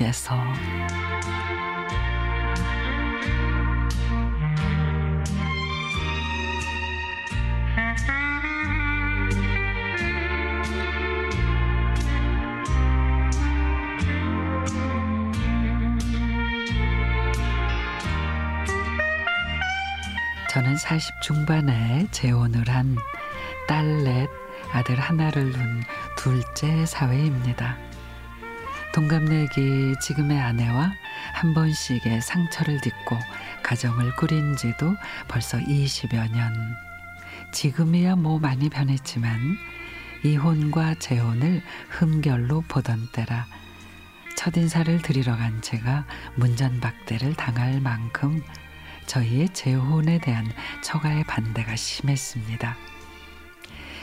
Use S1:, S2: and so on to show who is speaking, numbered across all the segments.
S1: 위해서. 저는 40 중반에 재혼을 한 딸 넷 아들 하나를 둔 둘째 사회입니다. 동갑내기 지금의 아내와 한 번씩의 상처를 딛고 가정을 꾸린 지도 벌써 20여 년. 지금이야 뭐 많이 변했지만 이혼과 재혼을 흠결로 보던 때라 첫 인사를 드리러 간 제가 문전박대를 당할 만큼 저희의 재혼에 대한 처가의 반대가 심했습니다.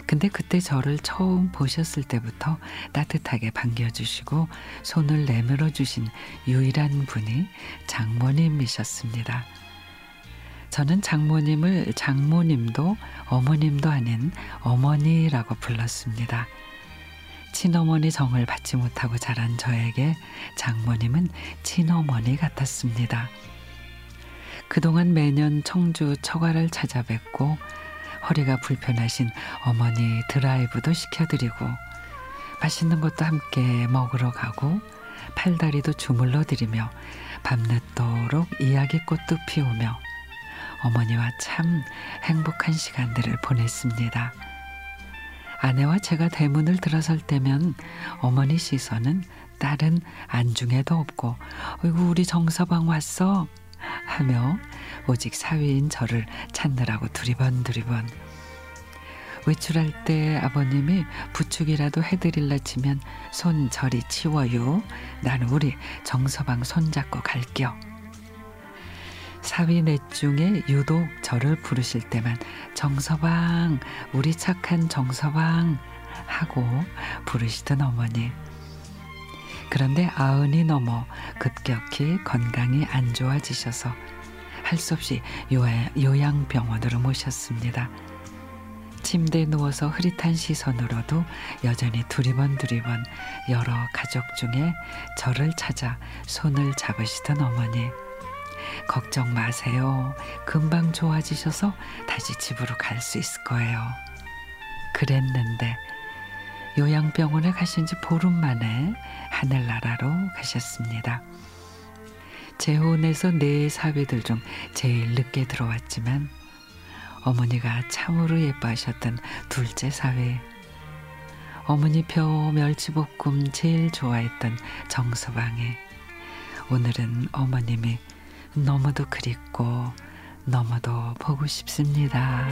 S1: 근데 그때 저를 처음 보셨을 때부터 따뜻하게 반겨주시고 손을 내밀어 주신 유일한 분이 장모님이셨습니다. 저는 장모님을 장모님도 어머님도 아닌 어머니라고 불렀습니다. 친어머니 정을 받지 못하고 자란 저에게 장모님은 친어머니 같았습니다. 그동안 매년 청주 처가를 찾아뵙고 허리가 불편하신 어머니 드라이브도 시켜드리고 맛있는 것도 함께 먹으러 가고 팔다리도 주물러 드리며 밤늦도록 이야기꽃도 피우며 어머니와 참 행복한 시간들을 보냈습니다. 아내와 제가 대문을 들어설 때면 어머니 시선은 딸은 안중에도 없고 어이구 우리 정서방 왔어 하며 오직 사위인 저를 찾느라고 두리번 두리번 외출할 때 아버님이 부축이라도 해드릴라 치면 손 저리 치워요. 나는 우리 정서방 손잡고 갈겨. 사위 넷 중에 유독 저를 부르실 때만 정서방 우리 착한 정서방 하고 부르시던 어머니. 그런데 아흔이 넘어 급격히 건강이 안 좋아지셔서 할 수 없이 요양병원으로 모셨습니다. 침대에 누워서 흐릿한 시선으로도 여전히 두리번 두리번 여러 가족 중에 저를 찾아 손을 잡으시던 어머니. 걱정 마세요. 금방 좋아지셔서 다시 집으로 갈 수 있을 거예요. 그랬는데 요양병원에 가신 지 보름 만에 하늘나라로 가셨습니다. 재혼해서 네 사위들 중 제일 늦게 들어왔지만 어머니가 참으로 예뻐하셨던 둘째 사위. 어머니 표 멸치볶음 제일 좋아했던 정서방에 오늘은 어머님이 너무도 그립고 너무도 보고 싶습니다.